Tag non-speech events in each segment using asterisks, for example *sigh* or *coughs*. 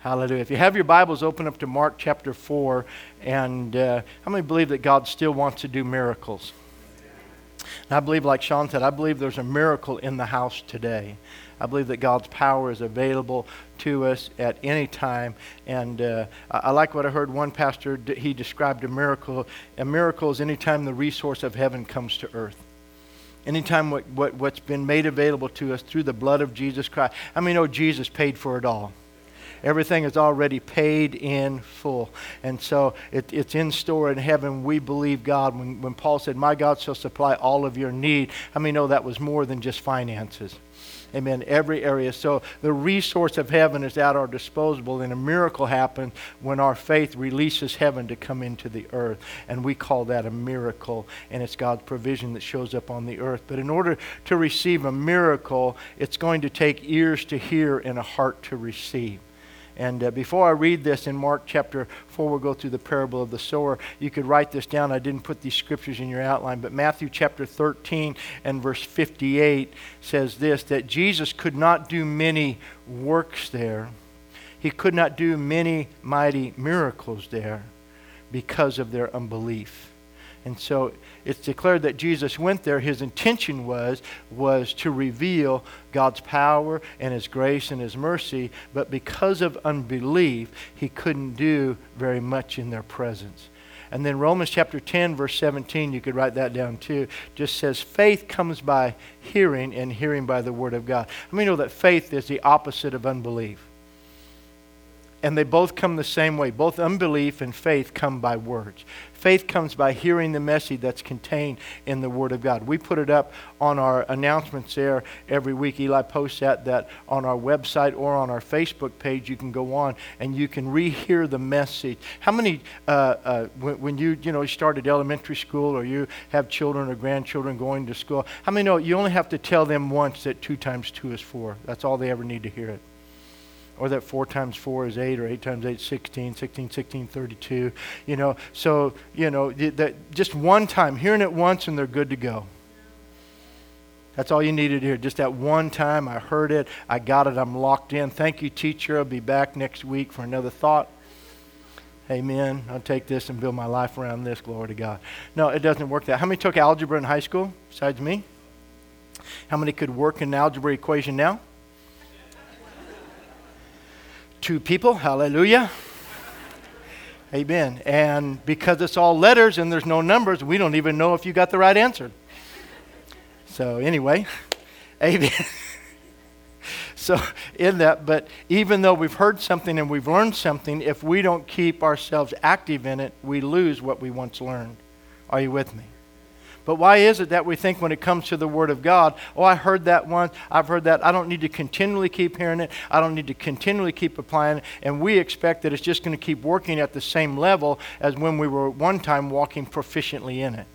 Hallelujah. If you have your Bibles, open up to Mark chapter 4. And uh, how many believe that God still wants to do miracles? And I believe, like Sean said, I believe there's a miracle in the house today. I believe that God's power is available to us at any time. And uh, I like what I heard one pastor, he described a miracle. A miracle is anytime the resource of heaven comes to earth. Anytime what, what, what's been made available to us through the blood of Jesus Christ. I mean, oh, Jesus paid for it all. Everything is already paid in full. And so it, it's in store in heaven. We believe God. When, when Paul said, My God shall supply all of your need, I mean, no, that was more than just finances. Amen. Every area. So the resource of heaven is at our disposal, and a miracle happens when our faith releases heaven to come into the earth. And we call that a miracle, and it's God's provision that shows up on the earth. But in order to receive a miracle, it's going to take ears to hear and a heart to receive. And uh, before I read this in Mark chapter 4, we'll go through the parable of the sower. You could write this down. I didn't put these scriptures in your outline, but Matthew chapter 13 and verse 58 says this that Jesus could not do many works there. He could not do many mighty miracles there because of their unbelief. And so it's declared that Jesus went there. His intention was, was to reveal God's power and His grace and His mercy, but because of unbelief, He couldn't do very much in their presence. And then Romans chapter 10, verse 17, you could write that down too, just says, faith comes by hearing, and hearing by the Word of God. Mean, you know that faith is the opposite of unbelief. And they both come the same way. Both unbelief and faith come by words. Faith comes by hearing the message that's contained in the Word of God. We put it up on our announcements there every week. Eli posts that, that on our website or on our Facebook page. You can go on and you can rehear the message. How many, uh, uh, when, when, you, you know, started elementary school or you have children or grandchildren going to school, how many know you only have to tell them once that two times two is four? That's all they ever need to hear it or that 4 times 4 is 8 or 8 times 8 is 16 16 16 32 you know? So you know that just one time hearing it once and they're good to go. That's all you needed here. just that one time i heard it i got it i'm locked in. Thank you teacher. I'll be back next week for another thought. Amen. I'll take this and build my life around this glory to god. No it doesn't work that. How many took algebra in high school besides me? How many could work an algebra equation now two people. Hallelujah. Amen. And because it's all letters and there's no numbers, we don't even know if you got the right answer. So, anyway, *laughs* amen. *laughs* so, in that, but even though we've heard something and we've learned something, if we don't keep ourselves active in it, we lose what we once learned. Are you with me? But why is it that we think when it comes to the Word of God, oh, I heard that once, I've heard that, I don't need to continually keep hearing it, I don't need to continually keep applying it, and we expect that it's just going to keep working at the same level as when we were one time walking proficiently in it?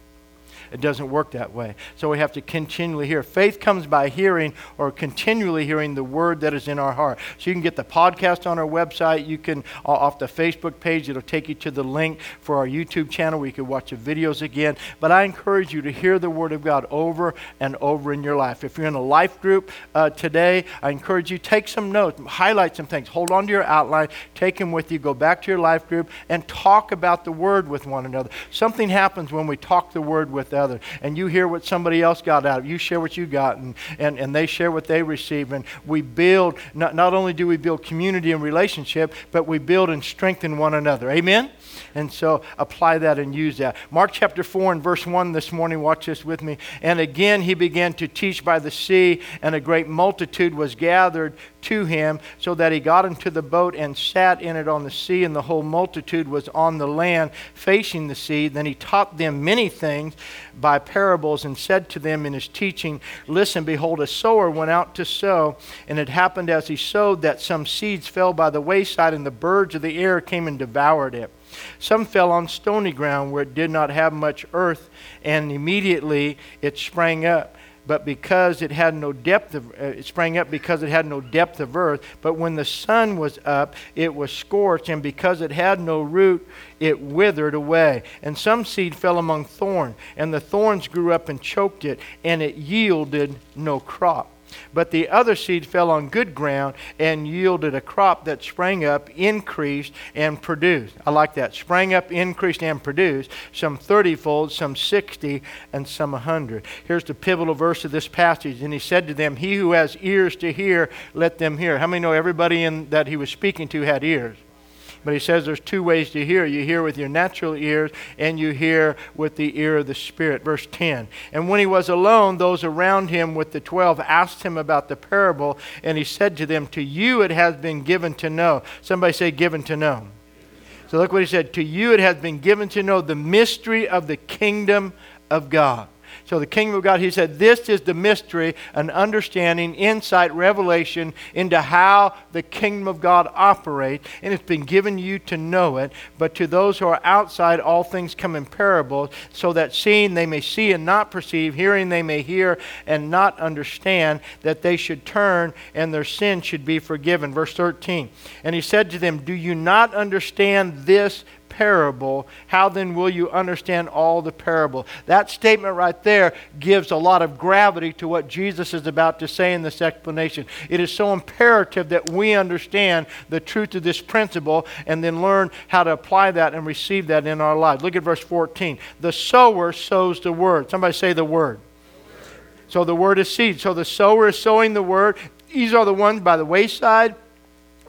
It doesn't work that way. So we have to continually hear. Faith comes by hearing or continually hearing the word that is in our heart. So you can get the podcast on our website. You can, uh, off the Facebook page, it'll take you to the link for our YouTube channel where you can watch the videos again. But I encourage you to hear the word of God over and over in your life. If you're in a life group uh, today, I encourage you take some notes, highlight some things, hold on to your outline, take them with you, go back to your life group, and talk about the word with one another. Something happens when we talk the word with other. And you hear what somebody else got out of. You share what you got, and, and, and they share what they receive. And we build, not, not only do we build community and relationship, but we build and strengthen one another. Amen? And so apply that and use that. Mark chapter 4 and verse 1 this morning, watch this with me. And again he began to teach by the sea, and a great multitude was gathered to him, so that he got into the boat and sat in it on the sea, and the whole multitude was on the land facing the sea. Then he taught them many things by parables and said to them in his teaching, Listen, behold, a sower went out to sow, and it happened as he sowed that some seeds fell by the wayside, and the birds of the air came and devoured it. Some fell on stony ground where it did not have much earth, and immediately it sprang up but because it had no depth of uh, it sprang up because it had no depth of earth but when the sun was up it was scorched and because it had no root it withered away. And some seed fell among thorns and the thorns grew up and choked it and it yielded no crop But the other seed fell on good ground and yielded a crop that sprang up, increased, and produced. I like that. Sprang up, increased, and produced. Some 30 fold, some 60, and some 100. Here's the pivotal verse of this passage. And he said to them, He who has ears to hear, let them hear. How many know everybody in, that he was speaking to had ears? But he says there's two ways to hear. You hear with your natural ears, and you hear with the ear of the Spirit. Verse 10. And when he was alone, those around him with the twelve asked him about the parable, and he said to them, To you it has been given to know. Somebody say, given to know. So look what he said. To you it has been given to know the mystery of the kingdom of God. So, the kingdom of God, he said, this is the mystery, an understanding, insight, revelation into how the kingdom of God operates. And it's been given you to know it. But to those who are outside, all things come in parables, so that seeing they may see and not perceive, hearing they may hear and not understand, that they should turn and their sin should be forgiven. Verse 13. And he said to them, Do you not understand this parable, how then will you understand all the parable? That statement right there gives a lot of gravity to what Jesus is about to say in this explanation. It is so imperative that we understand the truth of this principle and then learn how to apply that and receive that in our lives. Look at verse 14. The sower sows the word. Somebody say the word. So the word is seed. So the sower is sowing the word. These are the ones by the wayside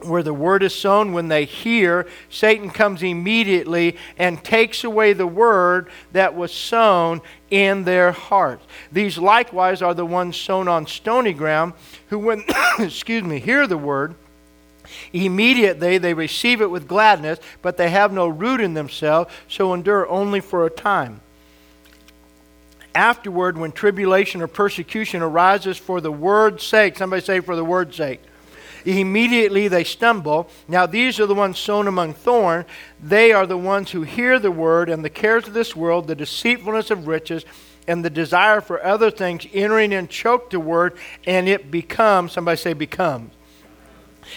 where the word is sown, when they hear, Satan comes immediately and takes away the word that was sown in their hearts. These likewise are the ones sown on stony ground, who, when, *coughs* excuse me, hear the word, immediately they receive it with gladness, but they have no root in themselves, so endure only for a time. Afterward, when tribulation or persecution arises for the word's sake, somebody say, for the word's sake Immediately they stumble. Now, these are the ones sown among thorns. They are the ones who hear the word, and the cares of this world, the deceitfulness of riches, and the desire for other things entering and choke the word, and it becomes, somebody say, becomes.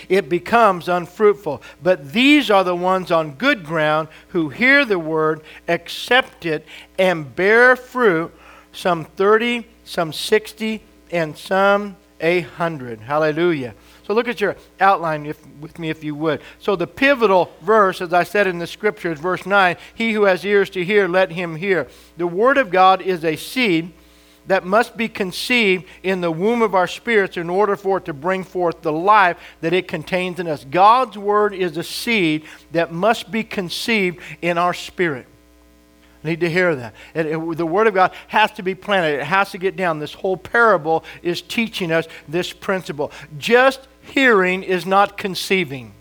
It becomes unfruitful. But these are the ones on good ground who hear the word, accept it, and bear fruit, some 30, some 60, and some a 100. Hallelujah. So look at your outline if, with me, if you would. So the pivotal verse, as I said in the scripture, is verse 9 He who has ears to hear, let him hear. The Word of God is a seed that must be conceived in the womb of our spirits in order for it to bring forth the life that it contains in us. God's Word is a seed that must be conceived in our spirit need to hear that. It, it, the Word of God has to be planted, it has to get down. This whole parable is teaching us this principle. Just hearing is not conceiving.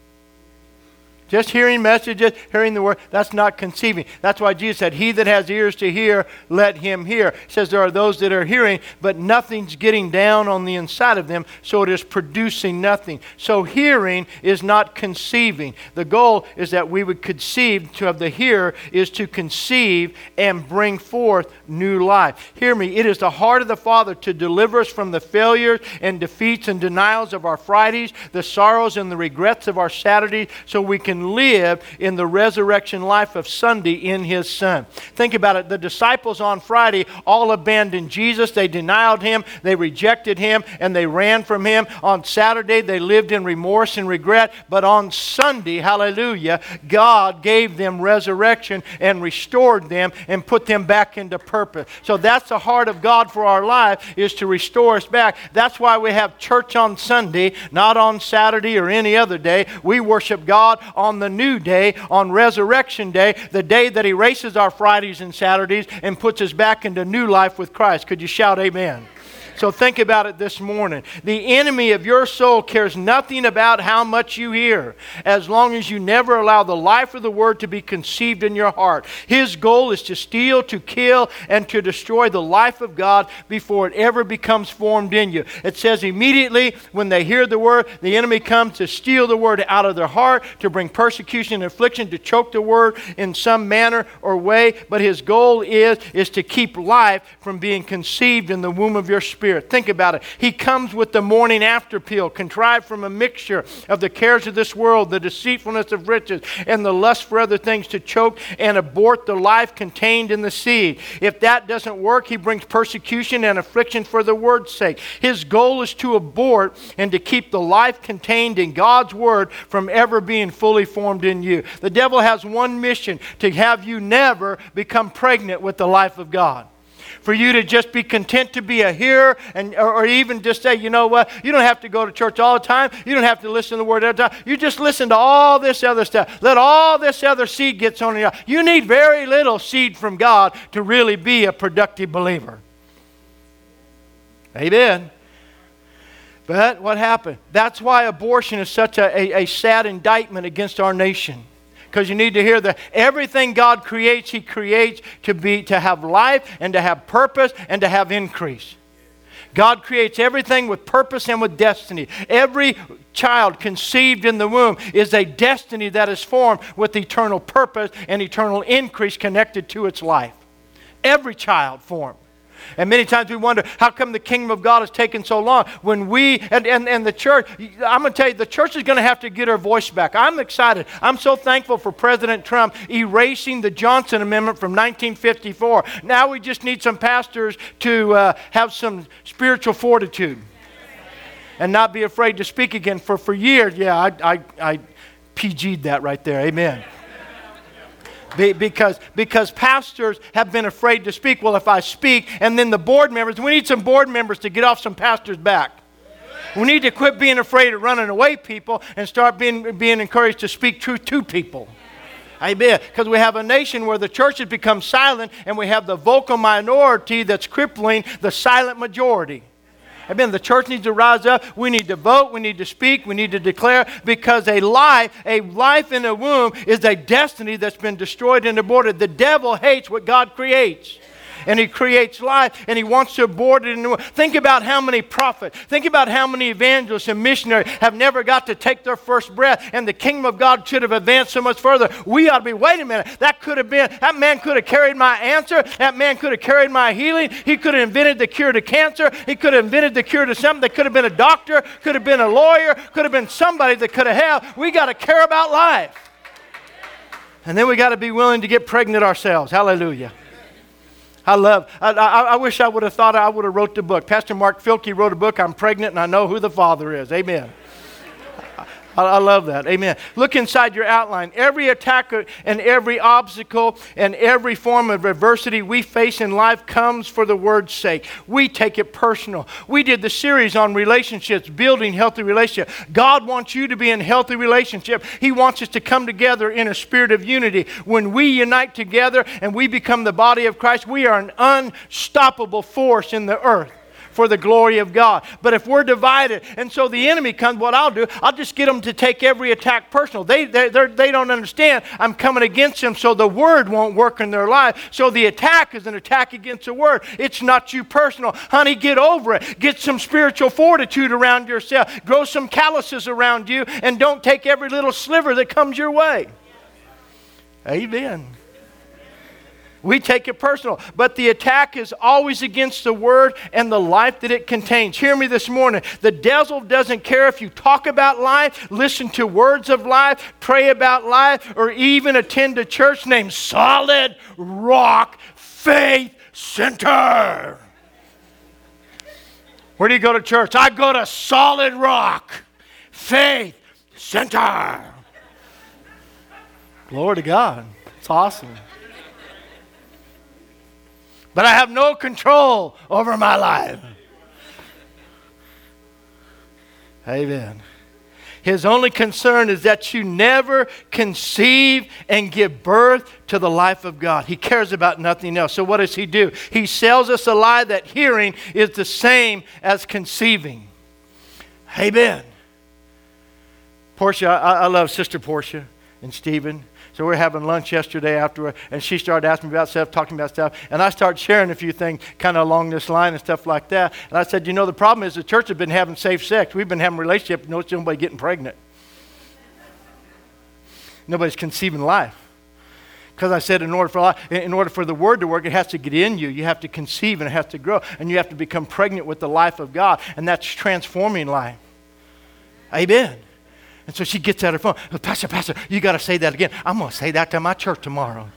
Just hearing messages, hearing the word, that's not conceiving. That's why Jesus said, He that has ears to hear, let him hear. He says there are those that are hearing, but nothing's getting down on the inside of them, so it is producing nothing. So hearing is not conceiving. The goal is that we would conceive, to have the hearer is to conceive and bring forth new life. Hear me, it is the heart of the Father to deliver us from the failures and defeats and denials of our Fridays, the sorrows and the regrets of our Saturdays, so we can live in the resurrection life of Sunday in His Son. Think about it. The disciples on Friday all abandoned Jesus. They denied Him, they rejected Him, and they ran from Him. On Saturday, they lived in remorse and regret. But on Sunday, hallelujah, God gave them resurrection and restored them and put them back into purpose. So that's the heart of God for our life is to restore us back. That's why we have church on Sunday, not on Saturday or any other day. We worship God on on the new day, on Resurrection Day, the day that erases our Fridays and Saturdays and puts us back into new life with Christ. Could you shout amen? So think about it this morning. The enemy of your soul cares nothing about how much you hear, as long as you never allow the life of the word to be conceived in your heart. His goal is to steal, to kill, and to destroy the life of God before it ever becomes formed in you. It says immediately when they hear the word, the enemy comes to steal the word out of their heart, to bring persecution and affliction, to choke the word in some manner or way. But his goal is, is to keep life from being conceived in the womb of your spirit Spirit. Think about it. He comes with the morning after pill, contrived from a mixture of the cares of this world, the deceitfulness of riches, and the lust for other things to choke and abort the life contained in the seed. If that doesn't work, he brings persecution and affliction for the word's sake. His goal is to abort and to keep the life contained in God's word from ever being fully formed in you. The devil has one mission to have you never become pregnant with the life of God for you to just be content to be a hearer and, or, or, even just say, you know what, you don't have to go to church all the time. You don't have to listen to the word every time. You just listen to all this other stuff. Let all this other seed get on you. You need very little seed from God to really be a productive believer. Amen. But what happened? That's why abortion is such a, a, a sad indictment against our nation because you need to hear that everything God creates, He creates to be to have life and to have purpose and to have increase. God creates everything with purpose and with destiny. Every child conceived in the womb is a destiny that is formed with eternal purpose and eternal increase connected to its life. Every child formed. And many times we wonder, how come the kingdom of God has taken so long? When we, and, and, and the church, I'm going to tell you, the church is going to have to get her voice back. I'm excited. I'm so thankful for President Trump erasing the Johnson Amendment from 1954. Now we just need some pastors to uh, have some spiritual fortitude and not be afraid to speak again. For, for years, yeah, I, I, I PG'd that right there. Amen. Be, because, because pastors have been afraid to speak. Well, if I speak, and then the board members, we need some board members to get off some pastors' back. We need to quit being afraid of running away people and start being, being encouraged to speak truth to people. Amen. Because we have a nation where the church has become silent and we have the vocal minority that's crippling the silent majority. Amen. The church needs to rise up. We need to vote. We need to speak. We need to declare because a life, a life in a womb is a destiny that's been destroyed and aborted. The devil hates what God creates and he creates life and he wants to abort it. In the world. Think about how many prophets, think about how many evangelists and missionaries have never got to take their first breath, and the kingdom of God should have advanced so much further. We ought to be, wait a minute, that could have been, that man could have carried my answer, that man could have carried my healing, he could have invented the cure to cancer, he could have invented the cure to something, that could have been a doctor, could have been a lawyer, could have been somebody that could have helped. We got to care about life. And then we got to be willing to get pregnant ourselves. Hallelujah. I love, I, I, I, wish I would have thought I would have wrote the book. Pastor Mark Filkey wrote a book, I'm Pregnant and I Know Who the Father Is. Amen. I, I love that. Amen. Look inside your outline. Every attack and every obstacle and every form of adversity we face in life comes for the word's sake. We take it personal. We did the series on relationships, building healthy relationships. God wants you to be in healthy relationship. He wants us to come together in a spirit of unity. When we unite together and we become the body of Christ, we are an unstoppable force in the earth for the glory of God. But if we're divided, and so the enemy comes, what I'll do, I'll just get them to take every attack personal. They, they, they don't understand I'm coming against them, so the word won't work in their life. So the attack is an attack against the word. It's not you personal. Honey, get over it. Get some spiritual fortitude around yourself. Grow some calluses around you, and don't take every little sliver that comes your way. Amen. We take it personal. But the attack is always against the word and the life that it contains. Hear me this morning. The devil doesn't care if you talk about life, listen to words of life, pray about life, or even attend a church named Solid Rock Faith Center. Where do you go to church? I go to Solid Rock Faith Center. Glory to God. It's awesome but I have no control over my life. Amen. His only concern is that you never conceive and give birth to the life of God. He cares about nothing else. So, what does he do? He sells us a lie that hearing is the same as conceiving. Amen. Portia, I, I love Sister Portia and Stephen. So we are having lunch yesterday after, and she started asking me about stuff, talking about stuff, and I started sharing a few things kind of along this line and stuff like that. And I said, you know, the problem is the church has been having safe sex. We've been having relationships, no nobody getting pregnant. Nobody's conceiving life. Because I said in order, for, in order for the word to work, it has to get in you. You have to conceive and it has to grow. And you have to become pregnant with the life of God. And that's transforming life. Amen. And so she gets out her phone. Oh, Pastor, Pastor, you got to say that again. I'm going to say that to my church tomorrow.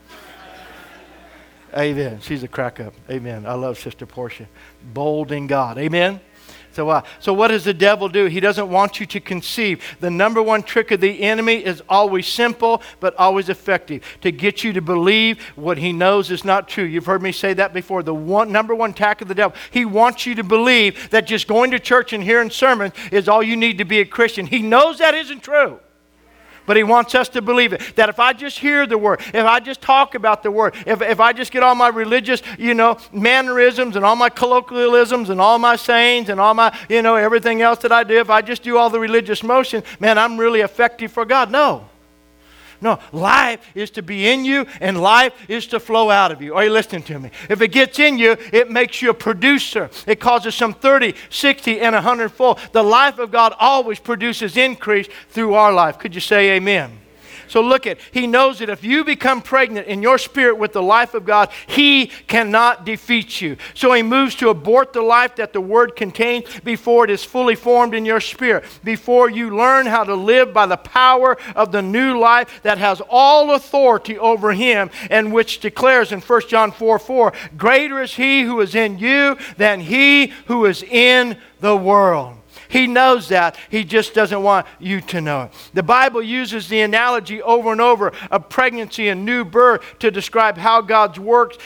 Amen. She's a crack up. Amen. I love Sister Portia. Bold in God. Amen. So, uh, so what does the devil do? He doesn't want you to conceive. The number one trick of the enemy is always simple, but always effective to get you to believe what he knows is not true. You've heard me say that before. The one, number one attack of the devil, he wants you to believe that just going to church and hearing sermons is all you need to be a Christian. He knows that isn't true. But he wants us to believe it. That if I just hear the word, if I just talk about the word, if, if I just get all my religious, you know, mannerisms and all my colloquialisms and all my sayings and all my, you know, everything else that I do, if I just do all the religious motion, man, I'm really effective for God. No. No, life is to be in you and life is to flow out of you. Are you listening to me? If it gets in you, it makes you a producer. It causes some 30, 60, and 100 fold. The life of God always produces increase through our life. Could you say amen? So look at, he knows that if you become pregnant in your spirit with the life of God, he cannot defeat you. So he moves to abort the life that the word contains before it is fully formed in your spirit, before you learn how to live by the power of the new life that has all authority over him and which declares in 1 John 4 4, greater is he who is in you than he who is in the world. He knows that. He just doesn't want you to know it. The Bible uses the analogy over and over of pregnancy and new birth to describe how God's works,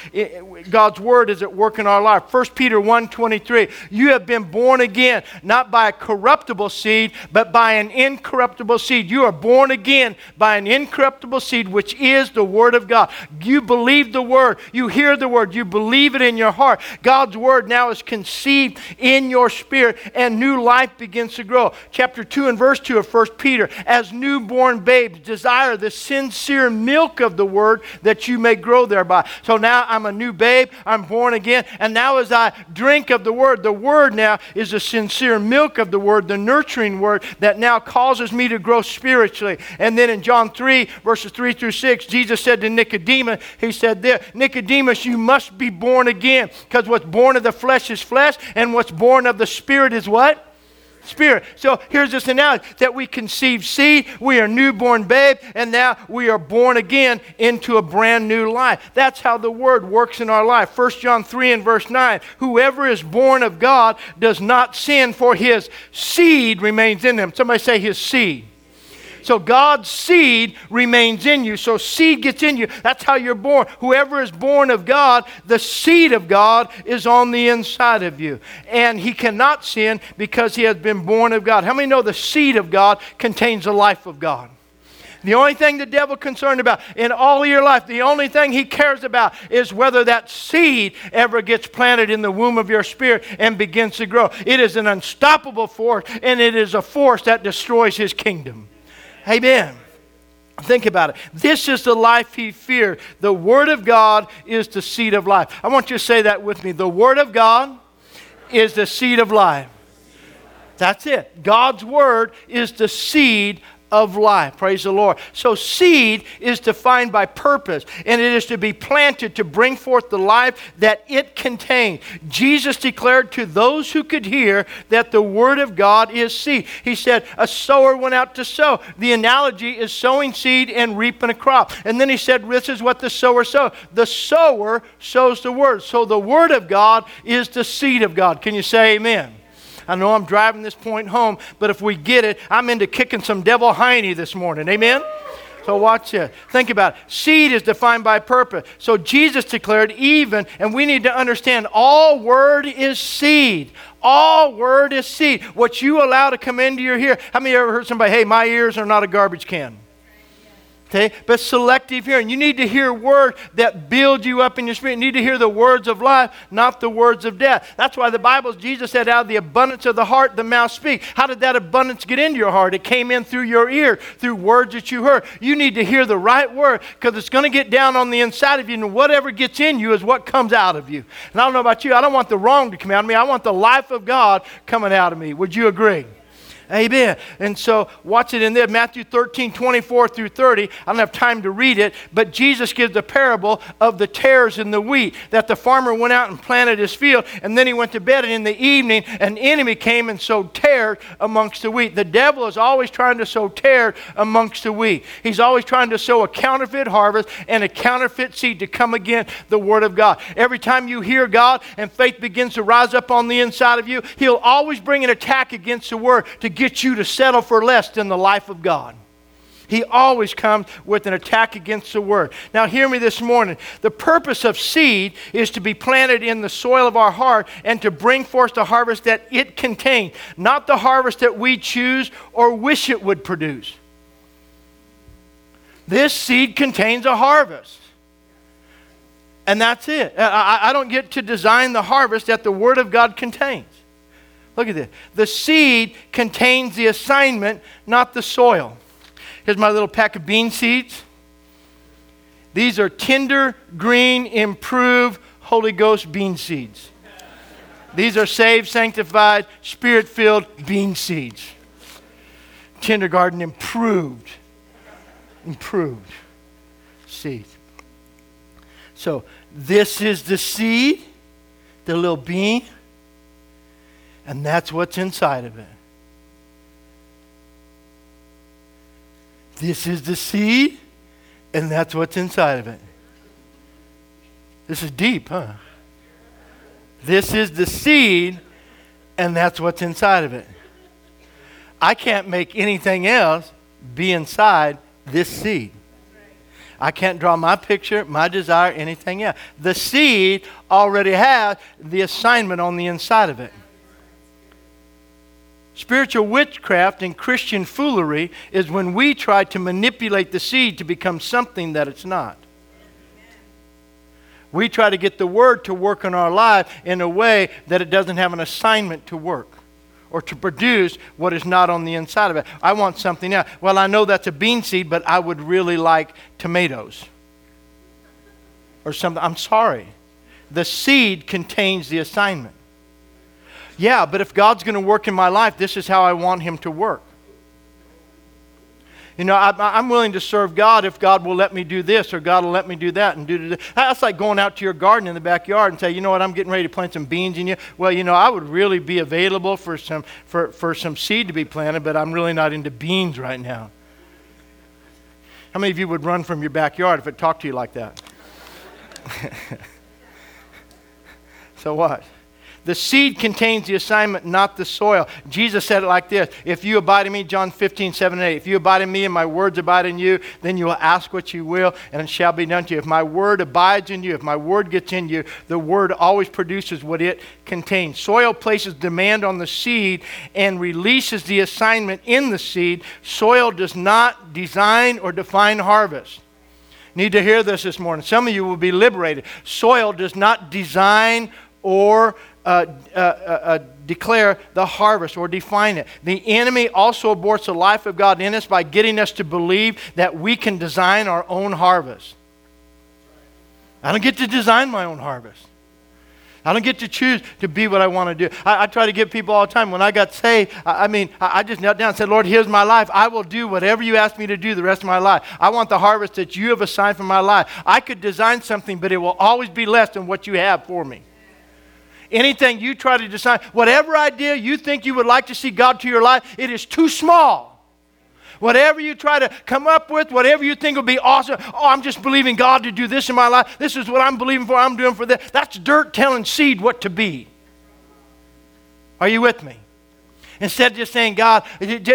God's word is at work in our life. 1 Peter 1:23. You have been born again, not by a corruptible seed, but by an incorruptible seed. You are born again by an incorruptible seed, which is the word of God. You believe the word, you hear the word, you believe it in your heart. God's word now is conceived in your spirit, and new life begins to grow. Chapter 2 and verse 2 of 1 Peter, as newborn babes, desire the sincere milk of the word that you may grow thereby. So now I'm a new babe, I'm born again, and now as I drink of the word, the word now is the sincere milk of the word, the nurturing word that now causes me to grow spiritually. And then in John 3, verses 3 through 6, Jesus said to Nicodemus, He said, there, Nicodemus, you must be born again, because what's born of the flesh is flesh, and what's born of the spirit is what? Spirit. So here's this analogy that we conceive seed, we are newborn babe, and now we are born again into a brand new life. That's how the word works in our life. 1 John 3 and verse 9 Whoever is born of God does not sin, for his seed remains in him. Somebody say his seed. So God's seed remains in you. So seed gets in you. That's how you're born. Whoever is born of God, the seed of God is on the inside of you. And he cannot sin because he has been born of God. How many know the seed of God contains the life of God? The only thing the devil concerned about in all of your life, the only thing he cares about is whether that seed ever gets planted in the womb of your spirit and begins to grow. It is an unstoppable force, and it is a force that destroys his kingdom. Amen. Think about it. This is the life he feared. The Word of God is the seed of life. I want you to say that with me. The Word of God is the seed of life. That's it. God's Word is the seed of life. Praise the Lord. So, seed is defined by purpose, and it is to be planted to bring forth the life that it contains. Jesus declared to those who could hear that the Word of God is seed. He said, A sower went out to sow. The analogy is sowing seed and reaping a crop. And then he said, This is what the sower sows. The sower sows the Word. So, the Word of God is the seed of God. Can you say amen? I know I'm driving this point home, but if we get it, I'm into kicking some devil hiney this morning. Amen? So watch it. Think about it. Seed is defined by purpose. So Jesus declared even, and we need to understand all word is seed. All word is seed. What you allow to come into your ear. How many ever heard somebody, hey, my ears are not a garbage can? Okay? But selective hearing. You need to hear words that build you up in your spirit. You need to hear the words of life, not the words of death. That's why the Bible, Jesus said, out of the abundance of the heart, the mouth speaks. How did that abundance get into your heart? It came in through your ear, through words that you heard. You need to hear the right word because it's going to get down on the inside of you, and whatever gets in you is what comes out of you. And I don't know about you, I don't want the wrong to come out of me. I want the life of God coming out of me. Would you agree? Amen. And so watch it in there, Matthew 13, 24 through 30. I don't have time to read it, but Jesus gives the parable of the tares in the wheat, that the farmer went out and planted his field, and then he went to bed, and in the evening, an enemy came and sowed tares amongst the wheat. The devil is always trying to sow tares amongst the wheat. He's always trying to sow a counterfeit harvest and a counterfeit seed to come against the Word of God. Every time you hear God and faith begins to rise up on the inside of you, He'll always bring an attack against the Word to get you to settle for less than the life of God. He always comes with an attack against the word. Now, hear me this morning. The purpose of seed is to be planted in the soil of our heart and to bring forth the harvest that it contains, not the harvest that we choose or wish it would produce. This seed contains a harvest. And that's it. I, I don't get to design the harvest that the Word of God contains. Look at this. The seed contains the assignment, not the soil. Here's my little pack of bean seeds. These are tender, green, improved Holy Ghost bean seeds. These are saved, sanctified, spirit filled bean seeds. Kindergarten improved. Improved seeds. So, this is the seed, the little bean. And that's what's inside of it. This is the seed, and that's what's inside of it. This is deep, huh? This is the seed, and that's what's inside of it. I can't make anything else be inside this seed. I can't draw my picture, my desire, anything else. The seed already has the assignment on the inside of it. Spiritual witchcraft and Christian foolery is when we try to manipulate the seed to become something that it's not. We try to get the word to work in our life in a way that it doesn't have an assignment to work or to produce what is not on the inside of it. I want something else. Well, I know that's a bean seed, but I would really like tomatoes or something. I'm sorry. The seed contains the assignment. Yeah, but if God's going to work in my life, this is how I want Him to work. You know, I, am willing to serve God if God will let me do this or God will let me do that and do this. That's like going out to your garden in the backyard and say, you know what, I'm getting ready to plant some beans in you. Well, you know, I would really be available for some for, for some seed to be planted, but I'm really not into beans right now. How many of you would run from your backyard if it talked to you like that? *laughs* so what? The seed contains the assignment, not the soil. Jesus said it like this If you abide in me, John 15, 7 and 8, if you abide in me and my words abide in you, then you will ask what you will, and it shall be done to you. If my word abides in you, if my word gets in you, the word always produces what it contains. Soil places demand on the seed and releases the assignment in the seed. Soil does not design or define harvest need to hear this this morning. Some of you will be liberated. Soil does not design or uh, uh, uh, uh, declare the harvest or define it. The enemy also aborts the life of God in us by getting us to believe that we can design our own harvest. I don't get to design my own harvest. I don't get to choose to be what I want to do. I, I try to get people all the time. When I got saved, I, I mean, I, I, just knelt down and said, Lord, here's my life. I will do whatever you ask me to do the rest of my life. I want the harvest that you have assigned for my life. I could design something, but it will always be less than what you have for me. Anything you try to decide, whatever idea you think you would like to see God to your life, it is too small. Whatever you try to come up with, whatever you think will be awesome, oh, I'm just believing God to do this in my life. This is what I'm believing for, I'm doing for this. That's dirt telling seed what to be. Are you with me? Instead of just saying, God,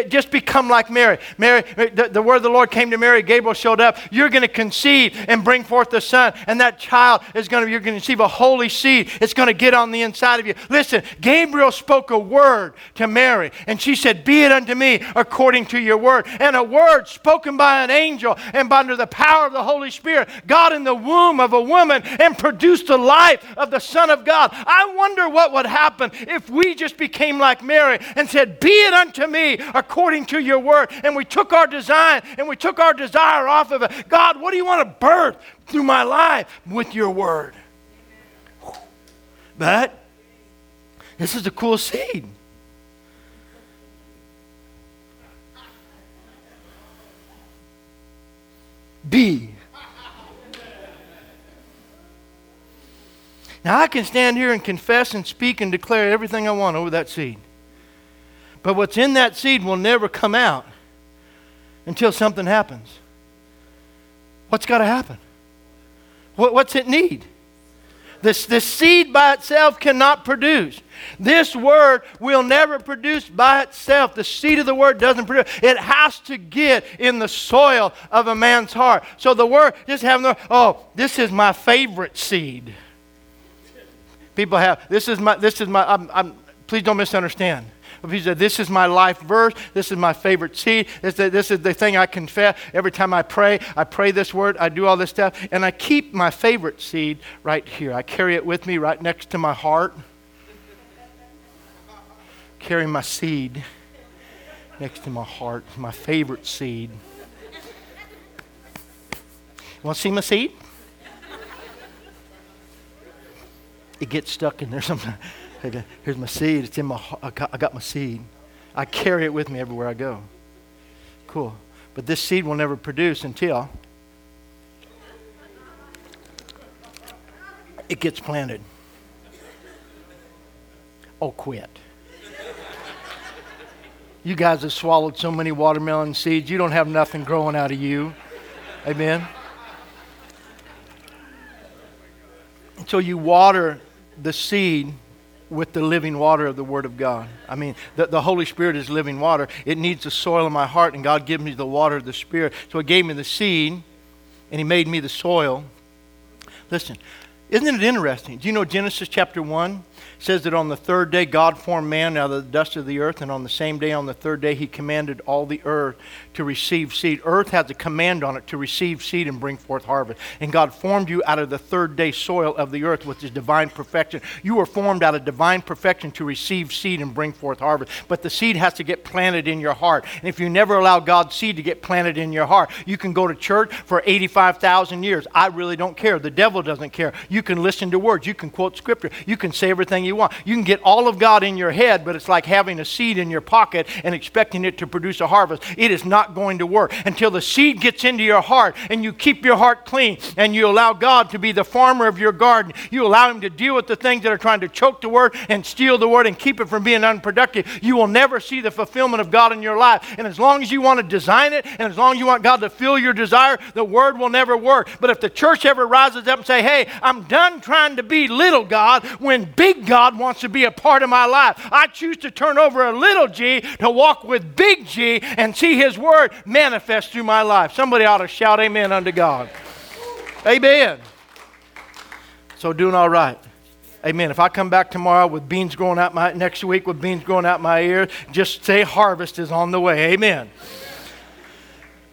just become like Mary. Mary, the, the word of the Lord came to Mary, Gabriel showed up. You're going to conceive and bring forth the son, and that child is going to, you're going to receive a holy seed. It's going to get on the inside of you. Listen, Gabriel spoke a word to Mary, and she said, Be it unto me according to your word. And a word spoken by an angel and by under the power of the Holy Spirit, God in the womb of a woman and produced the life of the Son of God. I wonder what would happen if we just became like Mary and said, Be it unto me according to your word. And we took our design and we took our desire off of it. God, what do you want to birth through my life with your word? But this is a cool seed. Be. Now, I can stand here and confess and speak and declare everything I want over that seed. But what's in that seed will never come out until something happens. What's got to happen? What, what's it need? This, this seed by itself cannot produce. This word will never produce by itself. The seed of the word doesn't produce. It has to get in the soil of a man's heart. So the word, just having the, oh, this is my favorite seed. People have, this is my, this is my, I'm, I'm, please don't misunderstand. He said, This is my life verse, this is my favorite seed, this, this is the thing I confess. Every time I pray, I pray this word, I do all this stuff, and I keep my favorite seed right here. I carry it with me right next to my heart. carry my seed next to my heart, my favorite seed. Want to see my seed? It gets stuck in there sometimes. Here's my seed. It's in my. I got, I got my seed. I carry it with me everywhere I go. Cool. But this seed will never produce until it gets planted. Oh, quit. You guys have swallowed so many watermelon seeds, you don't have nothing growing out of you. Amen. Until you water the seed with the living water of the Word of God. I mean, the, the Holy Spirit is living water. It needs the soil in my heart, and God gives me the water of the Spirit. So He gave me the seed, and He made me the soil. Listen, isn't it interesting? Do you know Genesis chapter 1? Says that on the third day God formed man out of the dust of the earth, and on the same day, on the third day, he commanded all the earth to receive seed. Earth has a command on it to receive seed and bring forth harvest. And God formed you out of the third day soil of the earth with his divine perfection. You were formed out of divine perfection to receive seed and bring forth harvest. But the seed has to get planted in your heart. And if you never allow God's seed to get planted in your heart, you can go to church for 85,000 years. I really don't care. The devil doesn't care. You can listen to words. You can quote scripture. You can say everything you you want. You can get all of God in your head, but it's like having a seed in your pocket and expecting it to produce a harvest. It is not going to work until the seed gets into your heart and you keep your heart clean and you allow God to be the farmer of your garden. You allow Him to deal with the things that are trying to choke the word and steal the word and keep it from being unproductive. You will never see the fulfillment of God in your life. And as long as you want to design it and as long as you want God to fill your desire, the word will never work. But if the church ever rises up and say, "Hey, I'm done trying to be little God when big God wants to be a part of my life. I choose to turn over a little g to walk with big G and see His Word manifest through my life. Somebody ought to shout amen unto God. Amen. So, doing all right. Amen. If I come back tomorrow with beans growing out my next week with beans growing out my ears, just say harvest is on the way. Amen.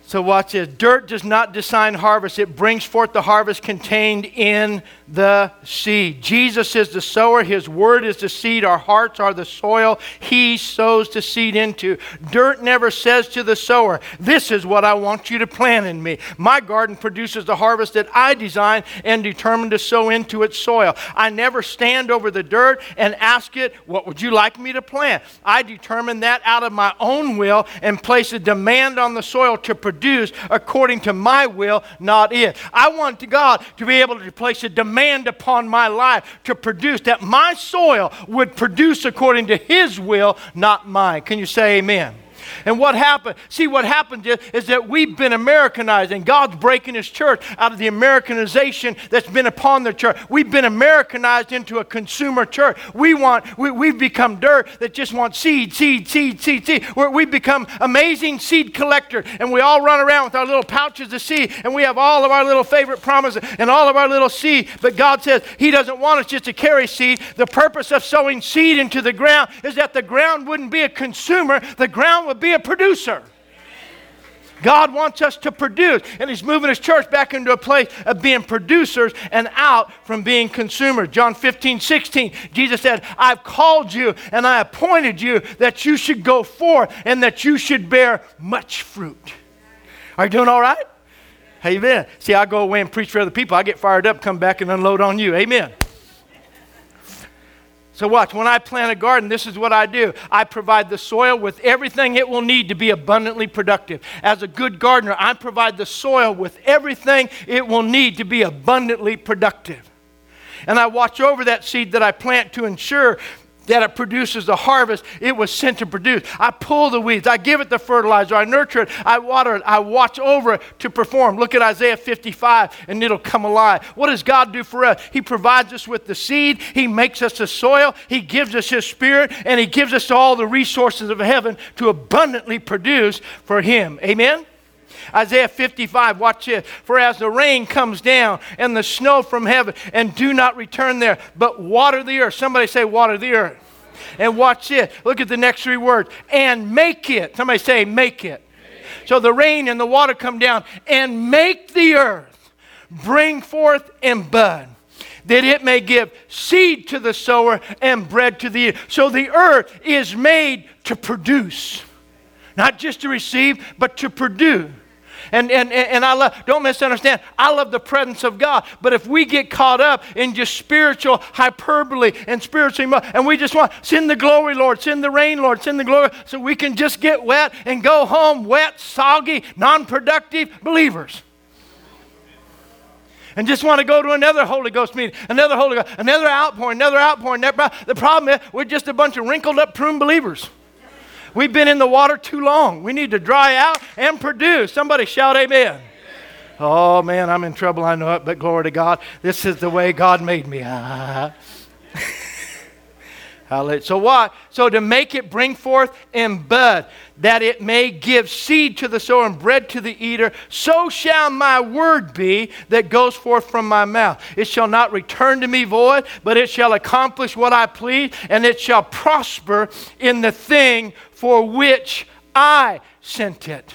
So watch this. Dirt does not design harvest. It brings forth the harvest contained in the seed. Jesus is the sower. His word is the seed. Our hearts are the soil he sows the seed into. Dirt never says to the sower, This is what I want you to plant in me. My garden produces the harvest that I design and determine to sow into its soil. I never stand over the dirt and ask it, What would you like me to plant? I determine that out of my own will and place a demand on the soil to produce according to my will, not it. I want God to be able to place a demand upon my life to produce, that my soil would produce according to His will, not mine. Can you say amen? And what happened? See, what happened is, is, that we've been Americanized, and God's breaking His church out of the Americanization that's been upon the church. We've been Americanized into a consumer church. We want, we, we've become dirt that just wants seed, seed, seed, seed, seed. Where we've become amazing seed collectors, and we all run around with our little pouches of seed, and we have all of our little favorite promises and all of our little seed. But God says He doesn't want us just to carry seed. The purpose of sowing seed into the ground is that the ground wouldn't be a consumer, the ground would be a producer. God wants us to produce, and He's moving His church back into a place of being producers and out from being consumers. John 15, 16, Jesus said, I've called you and I appointed you that you should go forth and that you should bear much fruit. Are you doing all right? Amen. See, I go away and preach for other people. I get fired up, come back and unload on you. Amen. So, watch, when I plant a garden, this is what I do I provide the soil with everything it will need to be abundantly productive. As a good gardener, I provide the soil with everything it will need to be abundantly productive. And I watch over that seed that I plant to ensure that it produces the harvest it was sent to produce. I pull the weeds, I give it the fertilizer, I nurture it, I water it, I watch over it to perform. Look at Isaiah 55 and it'll come alive. What does God do for us? He provides us with the seed, He makes us the soil, He gives us His Spirit, and He gives us all the resources of heaven to abundantly produce for Him. Amen? Isaiah 55, watch this. For as the rain comes down and the snow from heaven, and do not return there, but water the earth. Somebody say, water the earth. And watch this. Look at the next three words. And make it. Somebody say, make it. So the rain and the water come down and make the earth bring forth and bud that it may give seed to the sower and bread to the eater. So the earth is made to produce, not just to receive, but to produce. And, and, and I love, don't misunderstand, I love the presence of God. But if we get caught up in just spiritual hyperbole and spiritual, and we just want, send the glory, Lord, send the rain, Lord, send the glory, so we can just get wet and go home wet, soggy, non productive believers and just want to go to another Holy Ghost meeting, another Holy Ghost, another outpouring, another outpouring. The problem is we're just a bunch of wrinkled up prune believers. We've been in the water too long. We need to dry out and produce. Somebody shout, Amen. Oh man, I'm in trouble. I know it, but glory to God. This is the way God made me. *laughs* Ah. So what? So to make it bring forth and bud, that it may give seed to the sower and bread to the eater, so shall my word be that goes forth from my mouth. It shall not return to me void, but it shall accomplish what I please, and it shall prosper in the thing for which I sent it.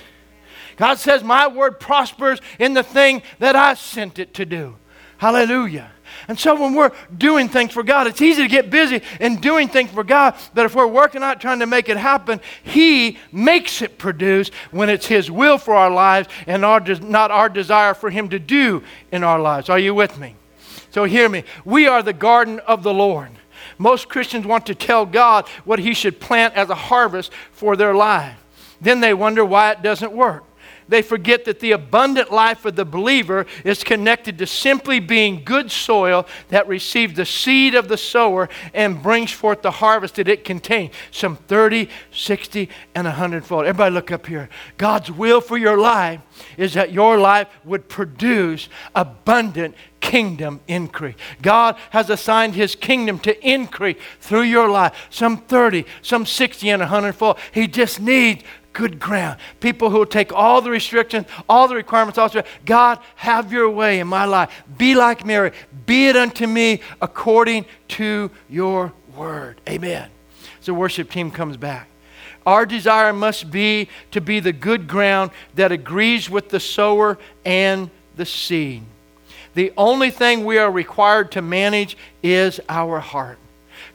God says, My word prospers in the thing that I sent it to do. Hallelujah. And so when we're doing things for God, it's easy to get busy in doing things for God, but if we're working out trying to make it happen, He makes it produce when it's His will for our lives and our, not our desire for Him to do in our lives. Are you with me? So hear me. We are the garden of the Lord. Most Christians want to tell God what He should plant as a harvest for their life. Then they wonder why it doesn't work they forget that the abundant life of the believer is connected to simply being good soil that receives the seed of the sower and brings forth the harvest that it contains some 30, 60, and 100 fold. Everybody, look up here. God's will for your life is that your life would produce abundant kingdom increase. God has assigned his kingdom to increase through your life, some 30, some 60, and 100 fold. He just needs good ground. People who will take all the restrictions, all the requirements, all the, God, have your way in my life. Be like Mary. Be it unto me according to your word. Amen. So worship team comes back. Our desire must be to be the good ground that agrees with the sower and the seed. The only thing we are required to manage is our heart.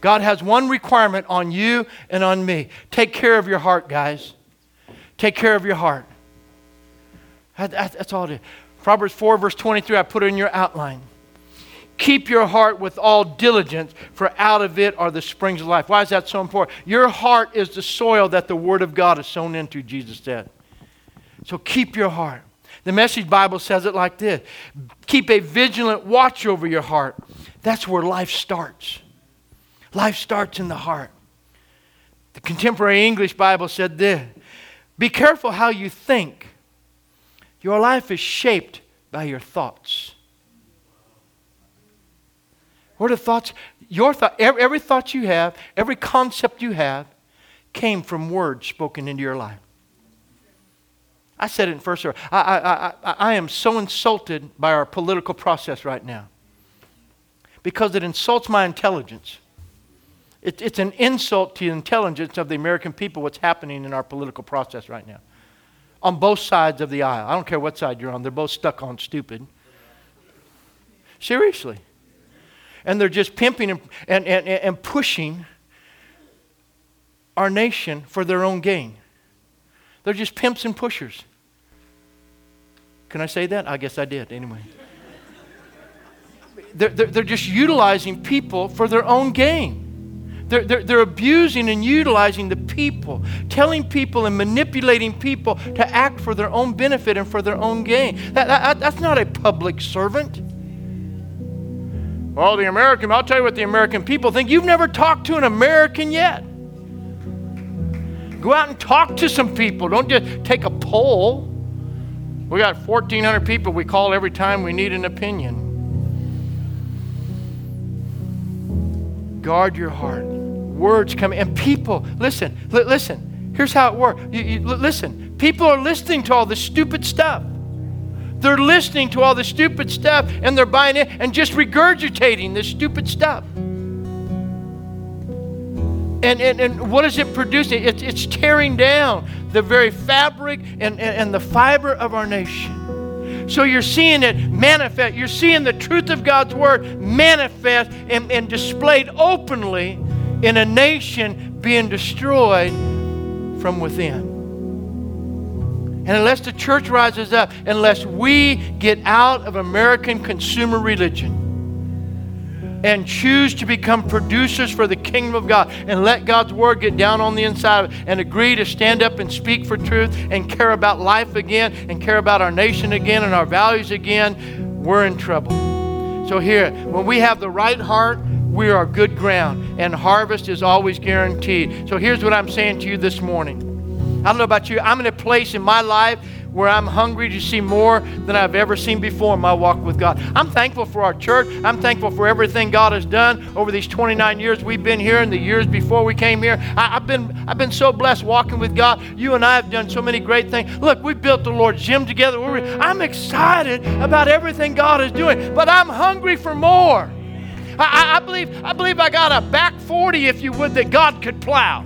God has one requirement on you and on me. Take care of your heart, guys. Take care of your heart. That, that, that's all it is. Proverbs 4, verse 23, I put it in your outline. Keep your heart with all diligence, for out of it are the springs of life. Why is that so important? Your heart is the soil that the Word of God is sown into, Jesus said. So keep your heart. The Message Bible says it like this Keep a vigilant watch over your heart. That's where life starts. Life starts in the heart. The Contemporary English Bible said this be careful how you think. Your life is shaped by your thoughts. What are thoughts? Your thought, every, every thought you have, every concept you have, came from words spoken into your life. I said it in first service. I, I, I, I am so insulted by our political process right now because it insults my intelligence. It, it's an insult to the intelligence of the American people what's happening in our political process right now. On both sides of the aisle. I don't care what side you're on, they're both stuck on stupid. Seriously. And they're just pimping and, and, and, and pushing our nation for their own gain. They're just pimps and pushers. Can I say that? I guess I did anyway. They're, they're, they're just utilizing people for their own gain. They're, they're, they're abusing and utilizing the people, telling people and manipulating people to act for their own benefit and for their own gain. That, that, that's not a public servant. Well, the American, I'll tell you what the American people think. You've never talked to an American yet. Go out and talk to some people. Don't just take a poll. We got 1,400 people we call every time we need an opinion. Guard your heart. Words come, and people, listen, li- listen. Here's how it works. You, you, listen, people are listening to all this stupid stuff. They're listening to all the stupid stuff and they're buying it and just regurgitating this stupid stuff. And, and, and what is it producing? It, it's tearing down the very fabric and, and, and the fiber of our nation. So you're seeing it manifest. You're seeing the truth of God's word manifest and, and displayed openly in a nation being destroyed from within. And unless the church rises up, unless we get out of American consumer religion and choose to become producers for the kingdom of God and let God's word get down on the inside and agree to stand up and speak for truth and care about life again and care about our nation again and our values again, we're in trouble. So, here, when we have the right heart, we are good ground, and harvest is always guaranteed. So, here's what I'm saying to you this morning. I don't know about you, I'm in a place in my life where I'm hungry to see more than I've ever seen before in my walk with God. I'm thankful for our church. I'm thankful for everything God has done over these 29 years we've been here and the years before we came here. I, have been, I've been so blessed walking with God. You and I have done so many great things. Look, we built the Lord's gym together. I'm excited about everything God is doing, but I'm hungry for more. I, I, believe, I believe I got a back 40, if you would, that God could plow.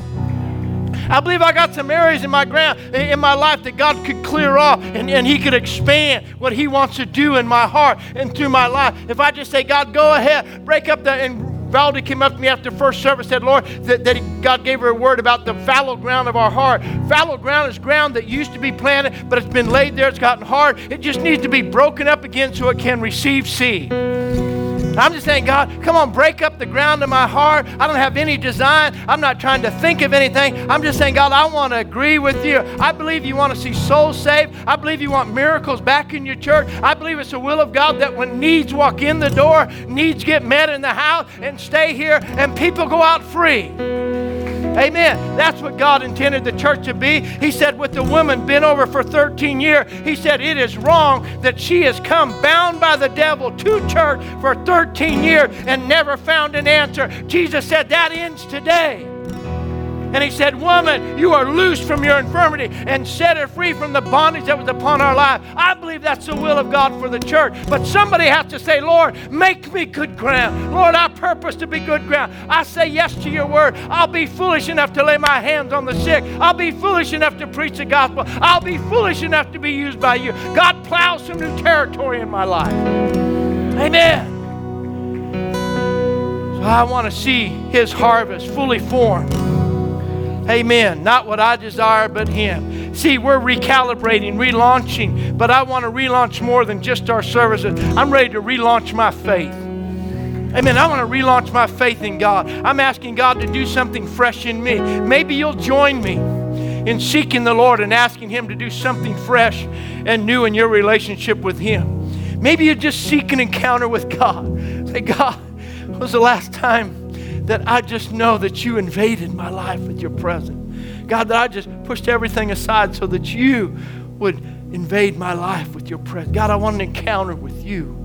I believe I got some areas in my ground in my life that God could clear off and, and He could expand what He wants to do in my heart and through my life. If I just say, God, go ahead, break up the and Valdi came up to me after first service said, Lord, that, that God gave her a word about the fallow ground of our heart. Fallow ground is ground that used to be planted, but it's been laid there, it's gotten hard. It just needs to be broken up again so it can receive seed. I'm just saying, God, come on, break up the ground of my heart. I don't have any design. I'm not trying to think of anything. I'm just saying, God, I want to agree with you. I believe you want to see souls saved. I believe you want miracles back in your church. I believe it's the will of God that when needs walk in the door, needs get met in the house and stay here, and people go out free. Amen. That's what God intended the church to be. He said, with the woman been over for 13 years, He said, it is wrong that she has come bound by the devil to church for 13 years and never found an answer. Jesus said, that ends today. And he said, Woman, you are loose from your infirmity and set her free from the bondage that was upon our life. I believe that's the will of God for the church. But somebody has to say, Lord, make me good ground. Lord, I purpose to be good ground. I say yes to your word. I'll be foolish enough to lay my hands on the sick. I'll be foolish enough to preach the gospel. I'll be foolish enough to be used by you. God plows some new territory in my life. Amen. So I want to see his harvest fully formed. Amen. Not what I desire, but Him. See, we're recalibrating, relaunching, but I want to relaunch more than just our services. I'm ready to relaunch my faith. Amen. I want to relaunch my faith in God. I'm asking God to do something fresh in me. Maybe you'll join me in seeking the Lord and asking Him to do something fresh and new in your relationship with Him. Maybe you just seek an encounter with God. Say, God, was the last time that I just know that you invaded my life with your presence. God, that I just pushed everything aside so that you would invade my life with your presence. God, I want an encounter with you.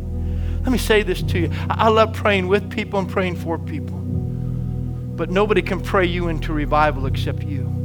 Let me say this to you. I love praying with people and praying for people. But nobody can pray you into revival except you.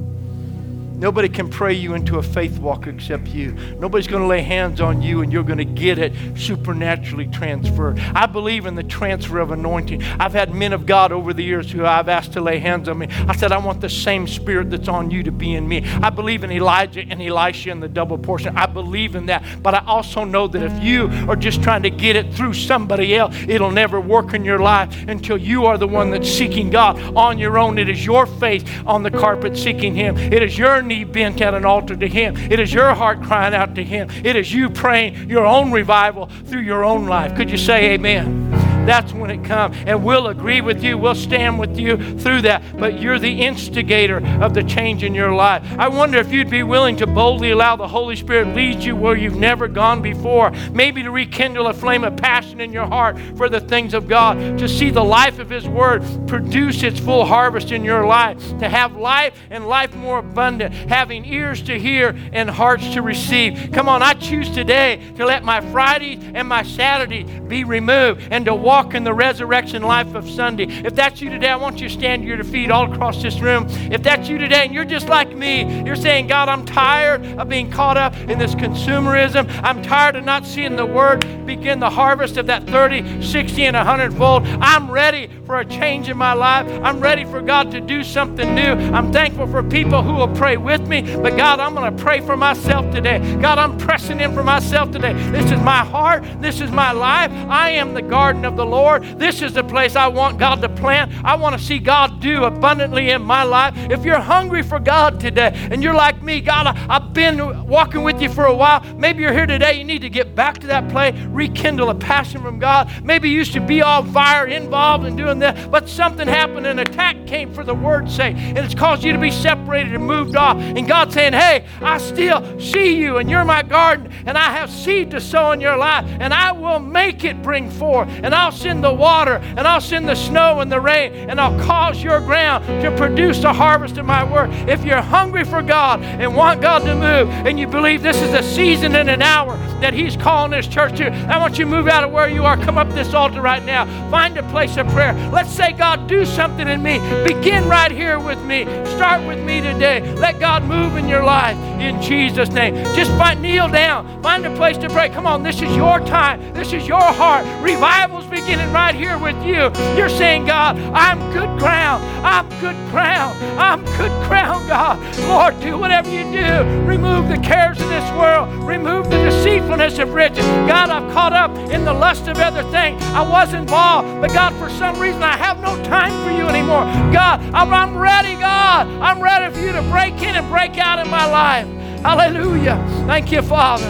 Nobody can pray you into a faith walk except you. Nobody's going to lay hands on you and you're going to get it supernaturally transferred. I believe in the transfer of anointing. I've had men of God over the years who I've asked to lay hands on me. I said, I want the same spirit that's on you to be in me. I believe in Elijah and Elisha and the double portion. I believe in that. But I also know that if you are just trying to get it through somebody else, it'll never work in your life until you are the one that's seeking God on your own. It is your faith on the carpet seeking Him. It is your knee bent at an altar to Him. It is your heart crying out to Him. It is you praying your own revival through your own life. Could you say amen? That's when it comes. And we'll agree with you, we'll stand with you through that. But you're the instigator of the change in your life. I wonder if you'd be willing to boldly allow the Holy Spirit lead you where you've never gone before. Maybe to rekindle a flame of passion in your heart for the things of God, to see the life of His Word produce its full harvest in your life, to have life and life more abundant, having ears to hear and hearts to receive. Come on, I choose today to let my Fridays and my Saturdays be removed and to walk in the resurrection life of Sunday. If that's you today, I want you to stand to your feet all across this room. If that's you today and you're just like me, you're saying, God, I'm tired of being caught up in this consumerism. I'm tired of not seeing the word begin the harvest of that 30, 60, and 100 fold. I'm ready for a change in my life. I'm ready for God to do something new. I'm thankful for people who will pray with me. But God, I'm going to pray for myself today. God, I'm pressing in for myself today. This is my heart. This is my life. I am the garden of the Lord. This is the place I want God to plant. I want to see God do abundantly in my life. If you're hungry for God today and you're like me, God, I, have been walking with you for a while. Maybe you're here today. You need to get back to that place, rekindle a passion from God. Maybe you used to be all fire, involved in doing that, but something happened, an attack came for the word's sake, and it's caused you to be separated and moved off. And God's saying, Hey, I still see you, and you're my garden, and I have seed to sow in your life, and I will make it bring forth, and I'll send the water, and I'll send the snow and the rain, and I'll cause your ground to produce a harvest of my word. If you're hungry for God and want God to move, and you believe this is a season and an hour that He's calling this church to, I want you to move out of where you are. Come up this altar right now. Find a place of prayer. Let's say, God, do something in me. Begin right here with me. Start with me today. Let God move in your life in Jesus' name. Just find, kneel down. Find a place to pray. Come on, this is your time. This is your heart. Revival's beginning right here with you. You're saying, God, I'm good ground. I'm good ground. I'm good ground, God. Lord, do whatever you do. Remove the cares of this world. Remove the deceitfulness of riches. God, I've caught up in the lust of other things. I was involved, but God, for some reason, I have no time for you anymore. God, I'm, I'm ready, God. I'm ready for you to break in and break out in my life. Hallelujah. Thank you, Father.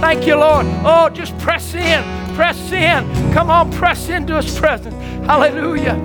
Thank you, Lord. Oh, just press in. Press in. Come on, press into His presence. Hallelujah.